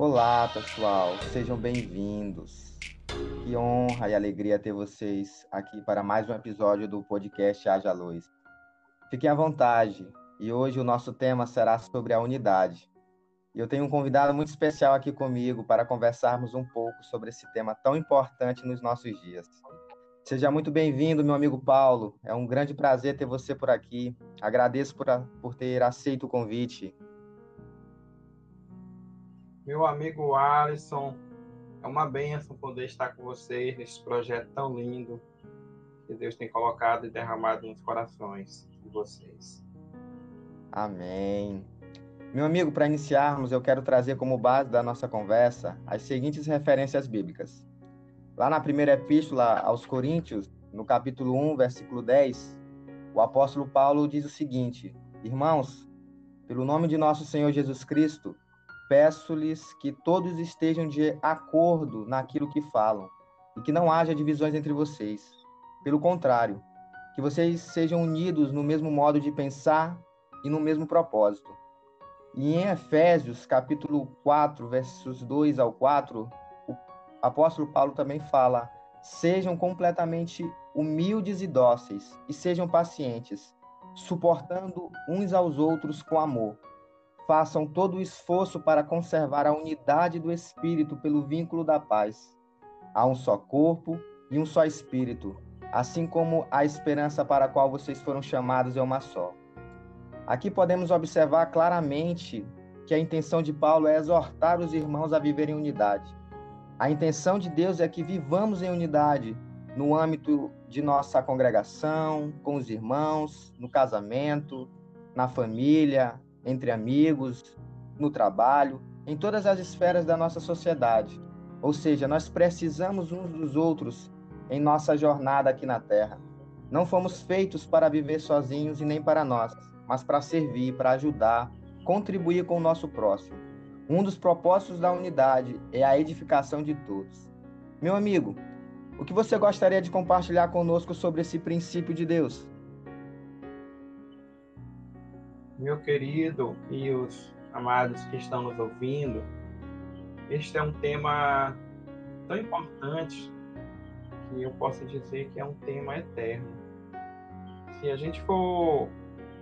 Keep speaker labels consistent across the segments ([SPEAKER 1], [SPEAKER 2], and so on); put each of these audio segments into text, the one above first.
[SPEAKER 1] Olá, pessoal, sejam bem-vindos. Que honra e alegria ter vocês aqui para mais um episódio do podcast Haja Luz. Fiquem à vontade, e hoje o nosso tema será sobre a unidade. Eu tenho um convidado muito especial aqui comigo para conversarmos um pouco sobre esse tema tão importante nos nossos dias. Seja muito bem-vindo, meu amigo Paulo. É um grande prazer ter você por aqui. Agradeço por, por ter aceito o convite.
[SPEAKER 2] Meu amigo Alisson, é uma benção poder estar com vocês nesse projeto tão lindo que Deus tem colocado e derramado nos corações de vocês.
[SPEAKER 1] Amém. Meu amigo, para iniciarmos, eu quero trazer como base da nossa conversa as seguintes referências bíblicas. Lá na primeira epístola aos Coríntios, no capítulo 1, versículo 10, o apóstolo Paulo diz o seguinte: Irmãos, pelo nome de nosso Senhor Jesus Cristo, peço-lhes que todos estejam de acordo naquilo que falam e que não haja divisões entre vocês. Pelo contrário, que vocês sejam unidos no mesmo modo de pensar e no mesmo propósito. E em Efésios, capítulo 4, versos 2 ao 4, apóstolo Paulo também fala: sejam completamente humildes e dóceis, e sejam pacientes, suportando uns aos outros com amor. Façam todo o esforço para conservar a unidade do espírito pelo vínculo da paz. Há um só corpo e um só espírito, assim como a esperança para a qual vocês foram chamados é uma só. Aqui podemos observar claramente que a intenção de Paulo é exortar os irmãos a viverem em unidade. A intenção de Deus é que vivamos em unidade no âmbito de nossa congregação, com os irmãos, no casamento, na família, entre amigos, no trabalho, em todas as esferas da nossa sociedade. Ou seja, nós precisamos uns dos outros em nossa jornada aqui na Terra. Não fomos feitos para viver sozinhos e nem para nós, mas para servir, para ajudar, contribuir com o nosso próximo. Um dos propósitos da unidade é a edificação de todos. Meu amigo, o que você gostaria de compartilhar conosco sobre esse princípio de Deus?
[SPEAKER 2] Meu querido e os amados que estão nos ouvindo, este é um tema tão importante que eu posso dizer que é um tema eterno. Se a gente for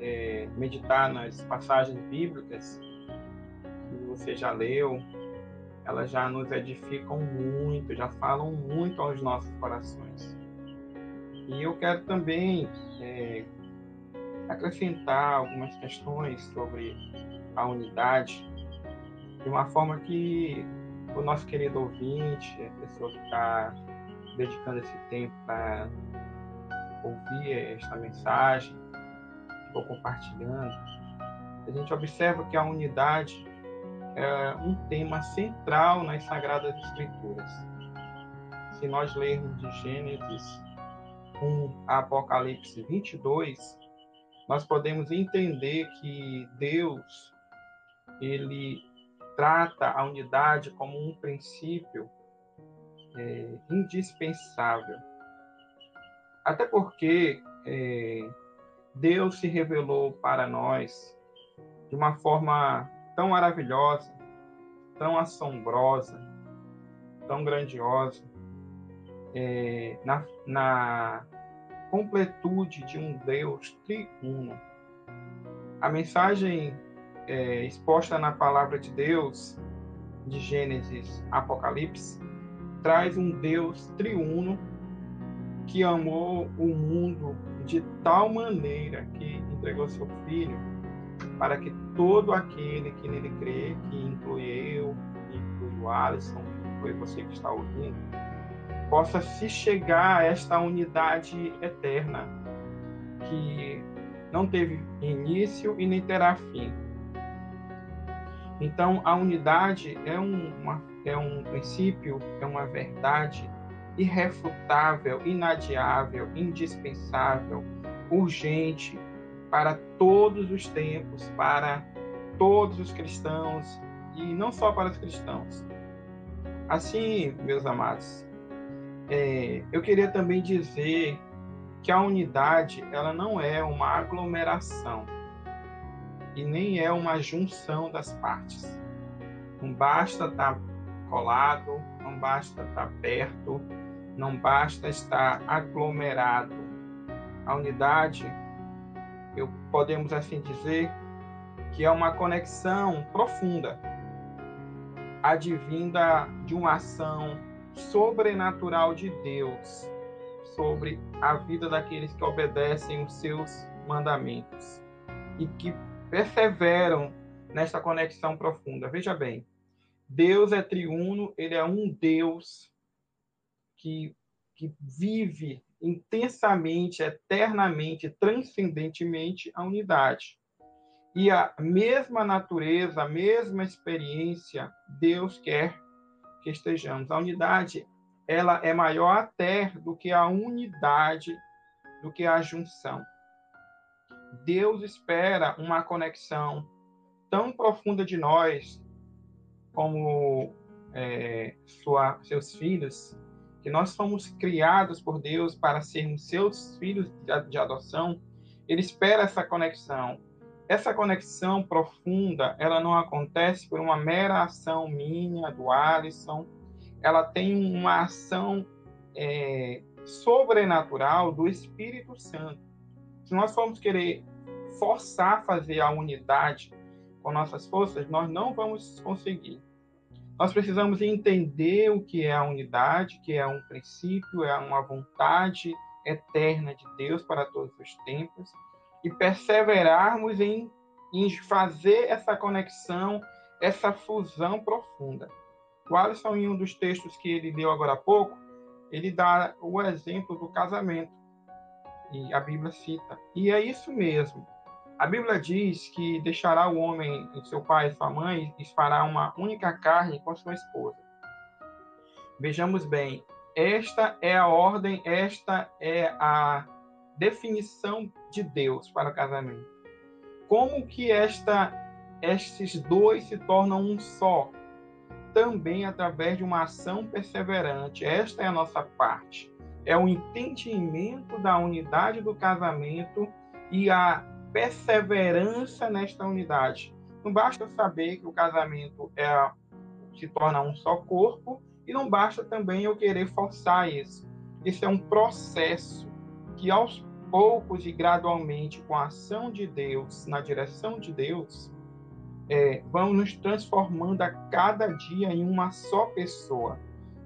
[SPEAKER 2] é, meditar nas passagens bíblicas, que você já leu, elas já nos edificam muito, já falam muito aos nossos corações. E eu quero também é, acrescentar algumas questões sobre a unidade, de uma forma que o nosso querido ouvinte, a pessoa que está dedicando esse tempo para ouvir esta mensagem, estou compartilhando, a gente observa que a unidade é um tema central nas Sagradas Escrituras. Se nós lermos de Gênesis 1 a Apocalipse 22, nós podemos entender que Deus ele trata a unidade como um princípio é, indispensável. Até porque é, Deus se revelou para nós de uma forma tão maravilhosa, tão assombrosa, tão grandiosa, é, na, na completude de um Deus triuno. A mensagem é, exposta na palavra de Deus, de Gênesis Apocalipse, traz um Deus triuno que amou o mundo de tal maneira que entregou seu filho para que todo aquele que nele crê, que inclui eu, que inclui o Alisson, que inclui você que está ouvindo, possa se chegar a esta unidade eterna, que não teve início e nem terá fim. Então, a unidade é, uma, é um princípio, é uma verdade irrefutável, inadiável, indispensável, urgente, para todos os tempos, para todos os cristãos e não só para os cristãos. Assim, meus amados, é, eu queria também dizer que a unidade ela não é uma aglomeração e nem é uma junção das partes. Não basta estar colado, não basta estar perto, não basta estar aglomerado. A unidade, eu podemos assim dizer, que é uma conexão profunda, advinda de uma ação sobrenatural de Deus sobre a vida daqueles que obedecem os seus mandamentos e que perseveram nesta conexão profunda. Veja bem, Deus é triuno, ele é um Deus que, que vive intensamente, eternamente, transcendentemente a unidade. E a mesma natureza, a mesma experiência, Deus quer que estejamos. A unidade, ela é maior até do que a unidade, do que a junção. Deus espera uma conexão tão profunda de nós, como é, sua, seus filhos, que nós fomos criados por Deus para sermos seus filhos de, de adoção, Ele espera essa conexão. Essa conexão profunda, ela não acontece por uma mera ação minha, do Alisson, ela tem uma ação é, sobrenatural do Espírito Santo. Se nós formos querer forçar a fazer a unidade com nossas forças, nós não vamos conseguir. Nós precisamos entender o que é a unidade, que é um princípio, é uma vontade eterna de Deus para todos os tempos, e perseverarmos em, em fazer essa conexão, essa fusão profunda. O Alisson, em um dos textos que ele deu agora há pouco, ele dá o exemplo do casamento. E a Bíblia cita. E é isso mesmo. A Bíblia diz que deixará o homem seu pai e sua mãe e fará uma única carne com sua esposa. Vejamos bem, esta é a ordem, esta é a definição de Deus para o casamento. Como que esta, estes dois se tornam um só? Também através de uma ação perseverante. Esta é a nossa parte. É o entendimento da unidade do casamento e a perseverança nesta unidade. Não basta saber que o casamento é se torna um só corpo e não basta também eu querer forçar isso. Isso é um processo que aos poucos e gradualmente, com a ação de Deus, na direção de Deus, é, vão nos transformando a cada dia em uma só pessoa.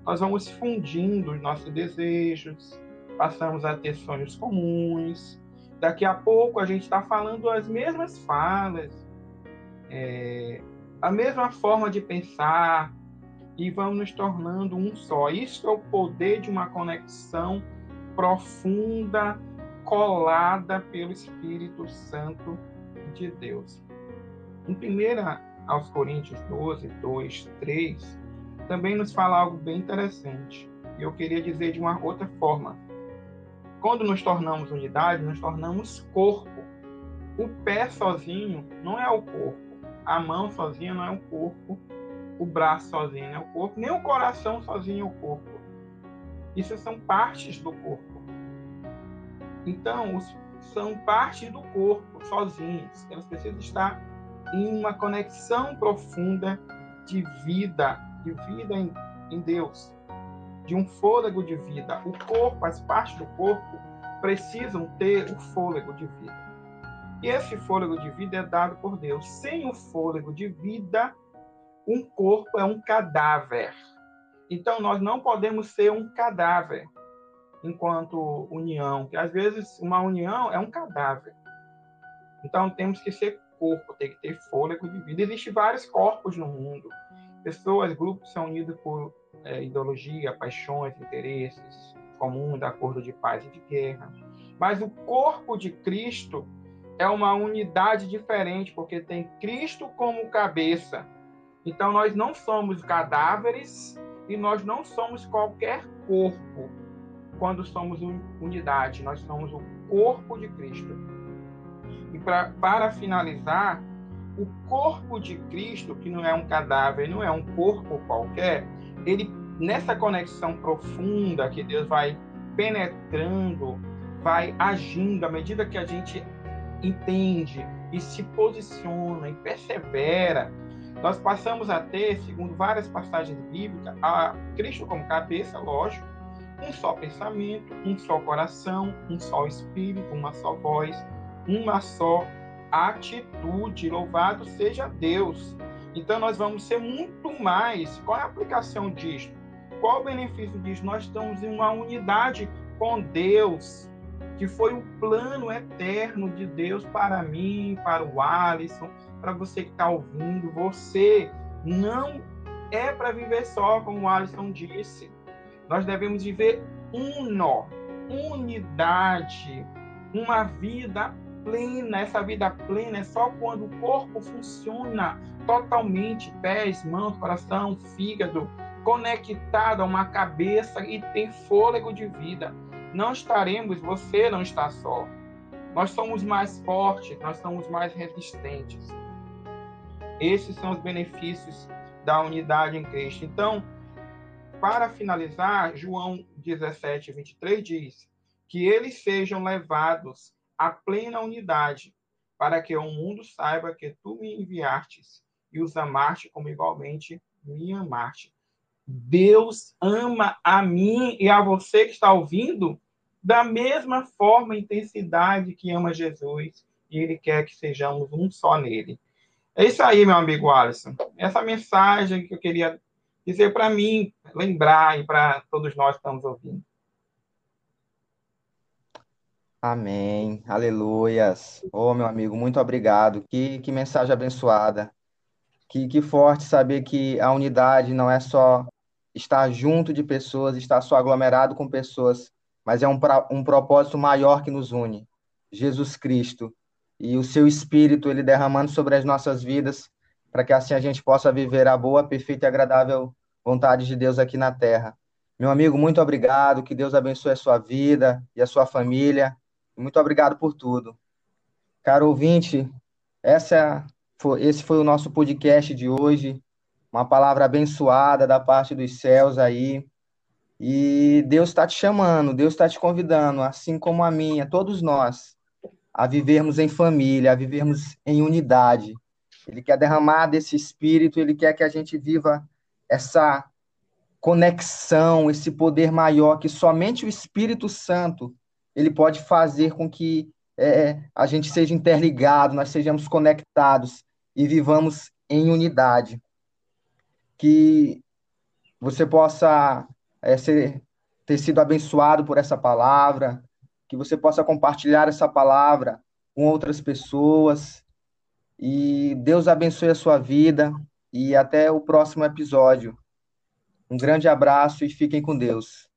[SPEAKER 2] Nós vamos fundindo os nossos desejos, passamos a ter sonhos comuns, Daqui a pouco a gente está falando as mesmas falas, é, a mesma forma de pensar e vamos nos tornando um só. Isso é o poder de uma conexão profunda, colada pelo Espírito Santo de Deus. Em 1 aos Coríntios 12, 2, 3, também nos fala algo bem interessante. E eu queria dizer de uma outra forma quando nos tornamos unidade, nos tornamos corpo. O pé sozinho não é o corpo, a mão sozinha não é o corpo, o braço sozinho não é o corpo, nem o coração sozinho é o corpo. Isso são partes do corpo. Então, os, são partes do corpo sozinhos. Elas precisam estar em uma conexão profunda de vida, de vida em, em Deus de um fôlego de vida. O corpo, as partes do corpo, precisam ter o fôlego de vida. E esse fôlego de vida é dado por Deus. Sem o fôlego de vida, um corpo é um cadáver. Então, nós não podemos ser um cadáver enquanto união, que às vezes uma união é um cadáver. Então, temos que ser corpo, tem que ter fôlego de vida. Existem vários corpos no mundo. Pessoas, grupos são unidos por é, ideologia, paixões, interesses comuns, acordo de paz e de guerra. Mas o corpo de Cristo é uma unidade diferente, porque tem Cristo como cabeça. Então nós não somos cadáveres e nós não somos qualquer corpo quando somos unidade, nós somos o corpo de Cristo. E pra, para finalizar, o corpo de Cristo, que não é um cadáver, não é um corpo qualquer, ele nessa conexão profunda que Deus vai penetrando, vai agindo à medida que a gente entende e se posiciona e persevera, nós passamos a ter, segundo várias passagens bíblicas, a Cristo como cabeça, lógico, um só pensamento, um só coração, um só espírito, uma só voz, uma só atitude. Louvado seja Deus. Então nós vamos ser muito mais. Qual é a aplicação disso? Qual o benefício disso? Nós estamos em uma unidade com Deus, que foi o plano eterno de Deus para mim, para o Alisson, para você que está ouvindo. Você não é para viver só, como o Alisson disse. Nós devemos viver uno, unidade, uma vida plena. Essa vida plena é só quando o corpo funciona totalmente, pés, mãos, coração, fígado, conectado a uma cabeça e tem fôlego de vida. Não estaremos, você não está só. Nós somos mais fortes, nós somos mais resistentes. Esses são os benefícios da unidade em Cristo. Então, para finalizar, João 17, 23 diz que eles sejam levados à plena unidade, para que o mundo saiba que tu me enviastes e os amaste como igualmente me amaste. Deus ama a mim e a você que está ouvindo da mesma forma, intensidade que ama Jesus e Ele quer que sejamos um só nele. É isso aí, meu amigo Alisson. Essa mensagem que eu queria dizer para mim, lembrar e para todos nós que estamos ouvindo.
[SPEAKER 1] Amém. Aleluias. Oh, meu amigo, muito obrigado. Que, que mensagem abençoada. Que, que forte saber que a unidade não é só estar junto de pessoas, estar só aglomerado com pessoas, mas é um, um propósito maior que nos une. Jesus Cristo e o seu Espírito, ele derramando sobre as nossas vidas, para que assim a gente possa viver a boa, perfeita e agradável vontade de Deus aqui na terra. Meu amigo, muito obrigado, que Deus abençoe a sua vida e a sua família. Muito obrigado por tudo. Caro ouvinte, essa, esse foi o nosso podcast de hoje. Uma palavra abençoada da parte dos céus aí. E Deus está te chamando, Deus está te convidando, assim como a mim, a todos nós, a vivermos em família, a vivermos em unidade. Ele quer derramar desse espírito, ele quer que a gente viva essa conexão, esse poder maior que somente o Espírito Santo ele pode fazer com que é, a gente seja interligado, nós sejamos conectados e vivamos em unidade. Que você possa é, ser, ter sido abençoado por essa palavra, que você possa compartilhar essa palavra com outras pessoas. E Deus abençoe a sua vida e até o próximo episódio. Um grande abraço e fiquem com Deus.